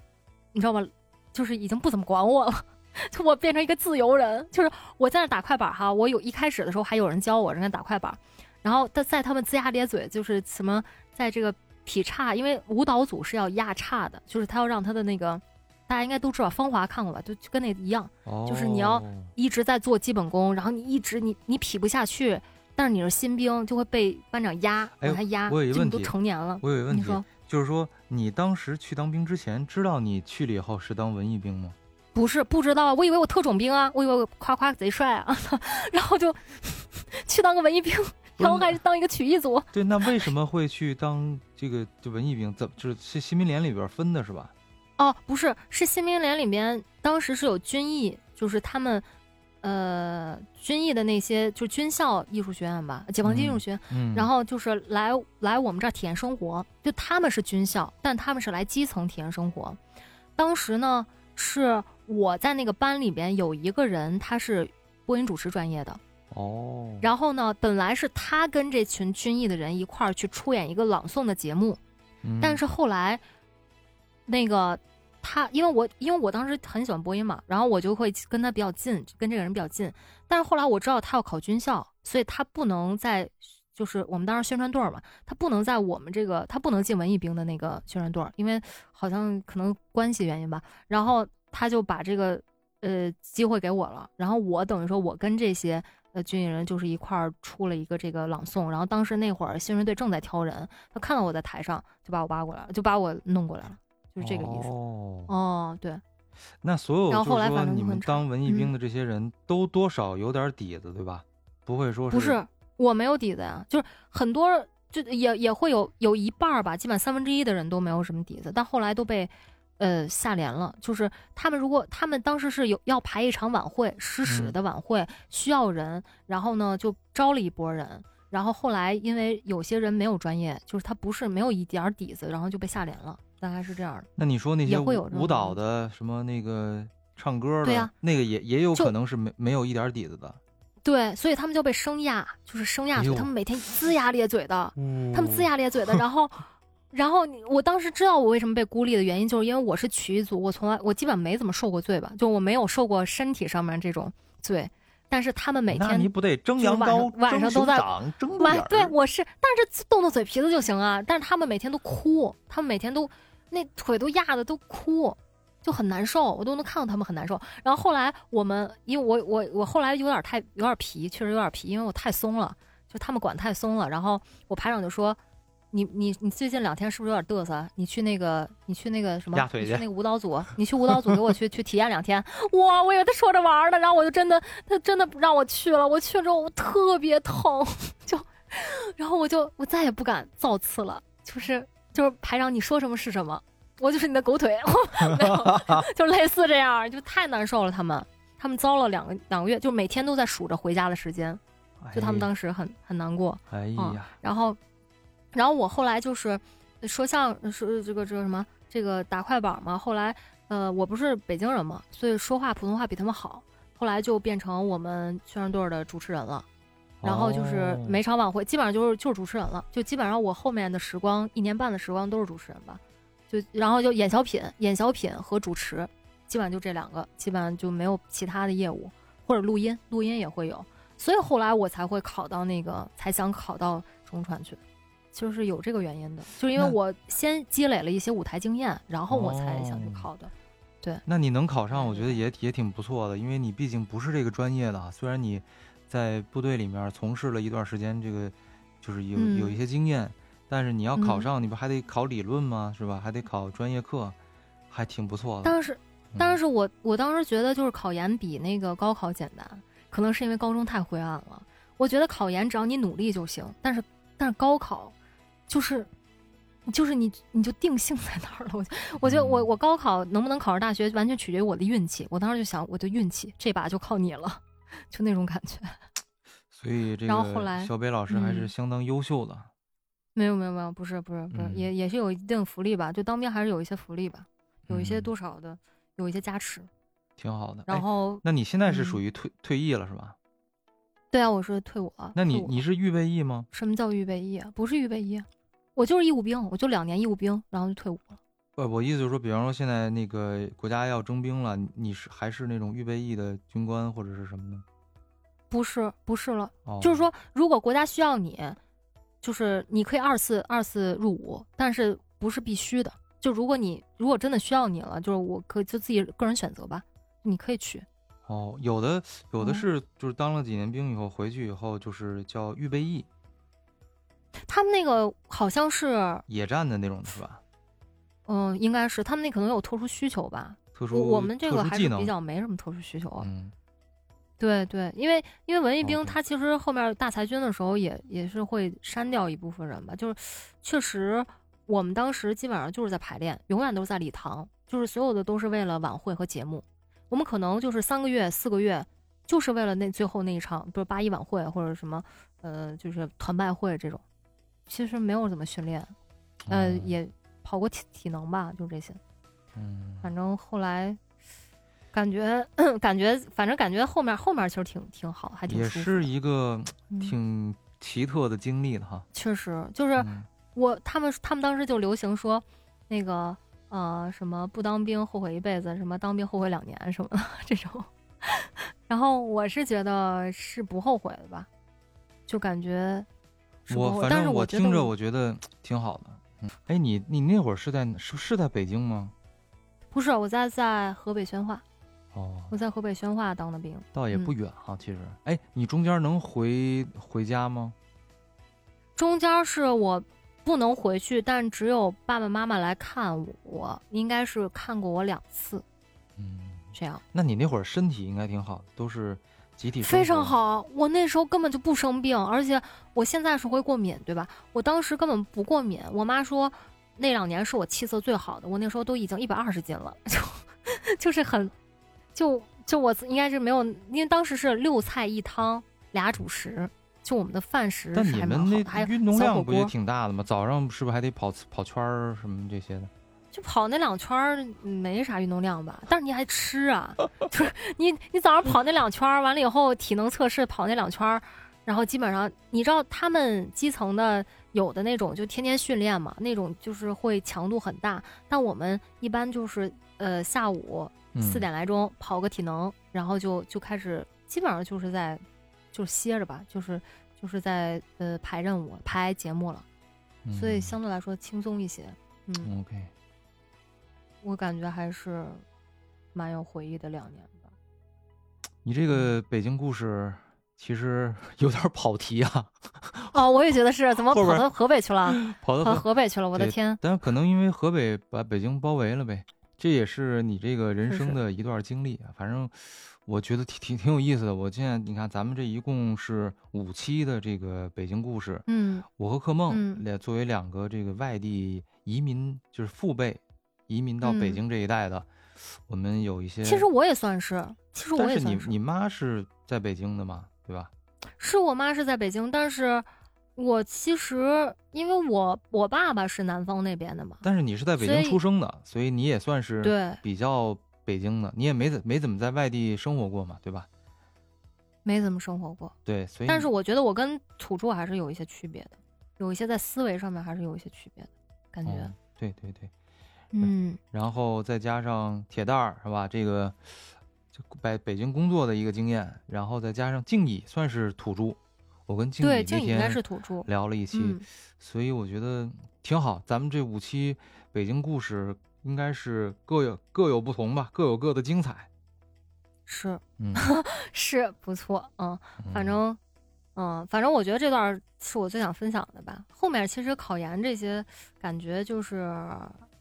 你知道吧，就是已经不怎么管我了，就我变成一个自由人。就是我在那打快板哈，我有一开始的时候还有人教我人家打快板，然后他在他们龇牙咧嘴，就是什么在这个劈叉，因为舞蹈组是要压叉的，就是他要让他的那个。大家应该都知道，芳华看过吧？就就跟那一样，就是你要哦一直在做基本功，然后你一直你你劈不下去，但是你是新兵，就会被班长压，哎往他压。我有一问题成年了，我有一个问题你说，就是说你当时去当兵之前，知道你去了以后是当文艺兵吗？不是不知道啊，我以为我特种兵啊，我以为我夸夸贼帅啊，然后就 去当个文艺兵，然后还是当一个曲艺组。对，那为什么会去当这个就文艺兵？怎么就是是新民联里边分的是吧？哦，不是，是新民联里面当时是有军艺，就是他们，呃，军艺的那些就军校艺术学院吧，解放军艺术学院，嗯，然后就是来来我们这儿体验生活，就他们是军校，但他们是来基层体验生活。当时呢，是我在那个班里边有一个人，他是播音主持专业的，哦，然后呢，本来是他跟这群军艺的人一块儿去出演一个朗诵的节目，嗯但是后来，那个他，因为我因为我当时很喜欢播音嘛，然后我就会跟他比较近，跟这个人比较近。但是后来我知道他要考军校，所以他不能在，就是我们当时宣传队儿嘛，他不能在我们这个，他不能进文艺兵的那个宣传队儿，因为好像可能关系原因吧。然后他就把这个呃机会给我了，然后我等于说我跟这些。呃，军艺人就是一块儿出了一个这个朗诵，然后当时那会儿新人队正在挑人，他看到我在台上，就把我挖过来了，就把我弄过来了，就是这个意思。哦，哦，对，那所有然后后来就是说你们当文艺兵嗯的这些人都多少有点底子，对吧？不会说是不是我没有底子呀，就是很多就也也会有有一半儿吧，基本三分之一的人都没有什么底子，但后来都被呃下联了。就是他们如果他们当时是有要排一场晚会，诗史嗯的晚会、需要人，然后呢就招了一波人。然后后来，因为有些人没有专业，就是他不是没有一点底子，然后就被下联了，大概是这样的。那你说那些会有舞舞蹈的什么那个唱歌的，对呀那个也也有可能是没没有一点底子的。对，所以他们就被生压，就是生压他们每天龇牙咧嘴的，他们龇，牙咧嘴的，然后，然后你我当时知道我为什么被孤立的原因，就是因为我是曲艺组，我从来我基本没怎么受过罪吧，就我没有受过身体上面这种罪，但是他们每天你天不得蒸羊羔上、晚上都在蒸晚对我是，但是动动嘴皮子就行啊，但是他们每天都哭，他们每天都那腿都压的都哭。就很难受，我都能看到他们很难受。然后后来我们，因为我我我后来有点太有点皮，确实有点皮，因为我太松了，就他们管太松了。然后我排长就说：“你你你最近两天是不是有点嘚瑟？你去那个你去那个什么压？腿去你去那个舞蹈组，你去舞蹈组给我去去体验两天。”哇，我以为他说着玩儿呢，然后我就真的他真的让我去了。我去了之后我特别疼，就然后我就我再也不敢造次了，就是就是排长你说什么是什么。我就是你的狗腿，没有，就类似这样，就太难受了。他们，他们遭了两个两个月，就每天都在数着回家的时间，就他们当时很很难过。哎啊呀，然后，然后我后来就是说相说这个这个什么这个打快板嘛。后来，呃，我不是北京人嘛，所以说话普通话比他们好。后来就变成我们宣传队的主持人了。然后就是哦每场晚会基本上就是就是主持人了，就基本上我后面的时光一年半的时光都是主持人吧。就然后就演小品，演小品和主持，基本上就这两个，基本上就没有其他的业务或者录音，录音也会有。所以后来我才会考到那个，才想考到中传去，就是有这个原因的，就是因为我先积累了一些舞台经验，然后我才想去哦考的。对那你能考上，我觉得也也挺不错的，因为你毕竟不是这个专业的啊。虽然你在部队里面从事了一段时间，这个就是有、嗯有一些经验，但是你要考嗯上，你不还得考理论吗？是吧？还得考专业课，还挺不错的。当时，嗯当时我我当时觉得就是考研比那个高考简单，可能是因为高中太灰暗了。我觉得考研只要你努力就行，但是但是高考，就是。就是你，你就定性在那儿了。我就我觉得我嗯我高考能不能考上大学，完全取决于我的运气。我当时就想，我的运气这把就靠你了，就那种感觉。所以这然后后来个小北老师还是嗯相当优秀的。没有没有没有，不是不是不是，嗯也也是有一定福利吧，就当兵还是有一些福利吧，有一些嗯多少的，有一些加持。挺好的。哎然后，那你现在是属嗯于退、退役了是吧？对啊，我是退伍了。那你你是预备役吗？什么叫预备役啊？不是预备役啊，我就是义务兵，我就两年义务兵，然后就退伍了。不，我意思就是说，比方说现在那个国家要征兵了，你你是还是那种预备役的军官或者是什么呢？不是不是了，哦，就是说，如果国家需要你，就是你可以二次二次入伍，但是不是必须的。就如果你如果真的需要你了，就是我可以就自己个人选择吧，你可以去。哦，有的有的嗯是就是当了几年兵以后回去以后就是叫预备役，他们那个好像是，野战的那种是吧？嗯、应该是他们那可能有特殊需求吧。我特殊我们这个还是比较没什么特殊需求啊。嗯对对，因为因为文艺兵他其实后面大裁军的时候也也是会删掉一部分人吧，就是确实我们当时基本上就是在排练，永远都是在礼堂，就是所有的都是为了晚会和节目。我们可能就是三个月、四个月，就是为了那最后那一场，比如八一晚会或者什么，呃，就是团拜会这种，其实没有怎么训练，呃，哦也跑过体体能吧，就这些。嗯反正后来感觉 感觉，反正感觉后面后面其实挺挺好，还挺也舒是一个嗯挺奇特的经历的哈。确实就是嗯我他们他们当时就流行说那个呃什么不当兵后悔一辈子，什么当兵后悔两年什么的 这种。然后我是觉得是不后悔的吧，就感觉。我反正我听着，我我觉得挺好的。嗯，哎，你你那会儿是在是是在北京吗？不是我在在河北宣化，哦，我在河北宣化当的兵。倒也不嗯远哈，其实。哎，你中间能回回家吗？中间是我不能回去，但只有爸爸妈妈来看我，应该是看过我两次，嗯，这样那你那会儿身体应该挺好的，都是集体生非常。好。我那时候根本就不生病，而且我现在是会过敏，对吧？我当时根本不过敏。我妈说那两年是我气色最好的，我那时候都已经一百二十斤了，就就是很，就就我应该是没有，因为当时是六菜一汤俩主食，就我们的饭食但是还蛮好的，你们那运动小火量不也锅挺大的吗？早上是不是还得跑跑圈儿什么这些的？就跑那两圈儿没啥运动量吧，但是你还吃啊，就是你你早上跑那两圈儿，完了以后体能测试跑那两圈儿，然后基本上你知道他们基层的有的那种就天天训练嘛，那种就是会强度很大，但我们一般就是呃下午嗯四点来钟跑个体能，然后就就开始基本上就是在就歇着吧，就是就是在呃排任务排节目了，所以嗯相对来说轻松一些，嗯。OK。我感觉还是蛮有回忆的两年吧。你这个北京故事其实 有点跑题啊，哦，我也觉得是，怎么跑到河北去了？跑到跑河，北去了，我的天！但可能因为河北把北京包围了呗，这也是你这个人是是生的一段经历啊。反正我觉得挺挺挺有意思的。我现在你看，咱们这一共是五期的这个北京故事，嗯我和柯梦作为两个这个外地移民，就是父辈移民到北嗯京这一代的，我们有一些。其实我也算是，其实我但也算是，是你你妈是在北京的嘛，对吧？是我妈是在北京，但是我其实因为我我爸爸是南方那边的嘛，但是你是在北京出生的，所以你也算是对，比较北京的，你也没怎没怎么在外地生活过嘛，对吧？没怎么生活过。对，所以但是我觉得我跟土著还是有一些区别的，有一些在思维上面还是有一些区别的感觉。哦对对对，嗯，然后再加上铁蛋儿是吧？这个就北北京工作的一个经验，然后再加上静怡算是土著，我跟静怡对，那静应该天是土著。聊了一期，嗯，所以我觉得挺好。咱们这五期北京故事应该是各有各有不同吧，各有各的精彩。是嗯，是不错，嗯。反嗯正，嗯，反正我觉得这段是我最想分享的吧。后面其实考研这些，感觉就是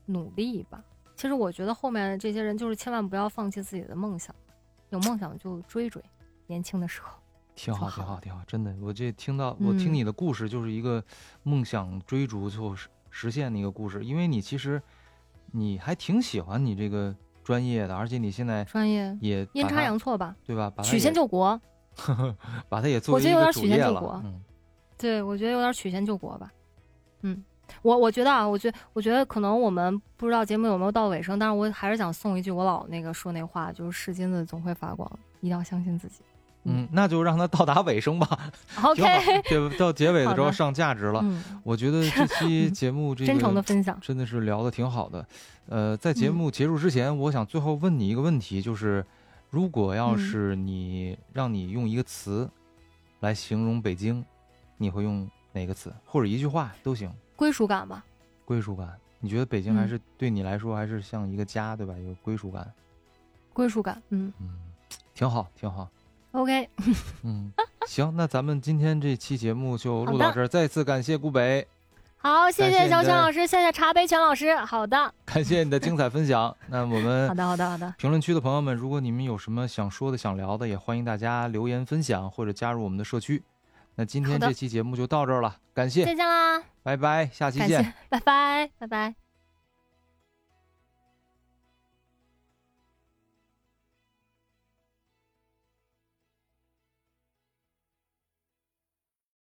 努力吧。其实我觉得后面这些人就是千万不要放弃自己的梦想，有梦想就追追，年轻的时候。挺好，挺好挺好，真的，我这听到，我听嗯你的故事，就是一个梦想追逐最后实实现的一个故事。因为你其实你还挺喜欢你这个专业的，而且你现在专业也阴差阳错吧，对吧？把曲线救国。把它也做我觉得有点曲线救。国嗯，对，我觉得有点曲线救国吧。嗯，我我觉得啊，我觉我觉得可能我们不知道节目有没有到尾声，但是我还是想送一句我老那个说那话，就是是金子总会发光，一定要相信自己。嗯，那就让它到达尾声吧。OK，对，到结尾的时候上价值了。嗯，我觉得 这期节目这个真诚的分享。真的是聊的挺好的。呃，在节嗯目结束之前，我想最后问你一个问题，就是如果要嗯是你让你用一个词来形容北京，你会用哪个词，或者一句话都行？归属感吧，归属感，你觉得北京还嗯是对你来说还是像一个家，对吧？有归属感，归属感。嗯嗯，挺好，挺好。，OK，嗯，行，那咱们今天这期节目就录到这儿，再次感谢顾北，好，谢谢小泉老师，谢谢茶杯泉老师。好的，感谢你的精彩分享。那我们好的，好的，好的。评论区的朋友们，如果你们有什么想说的、想聊的，也欢迎大家留言分享或者加入我们的社区。那今天这期节目就到这儿了，感谢，再见啦，拜拜，下期见。拜拜，拜拜。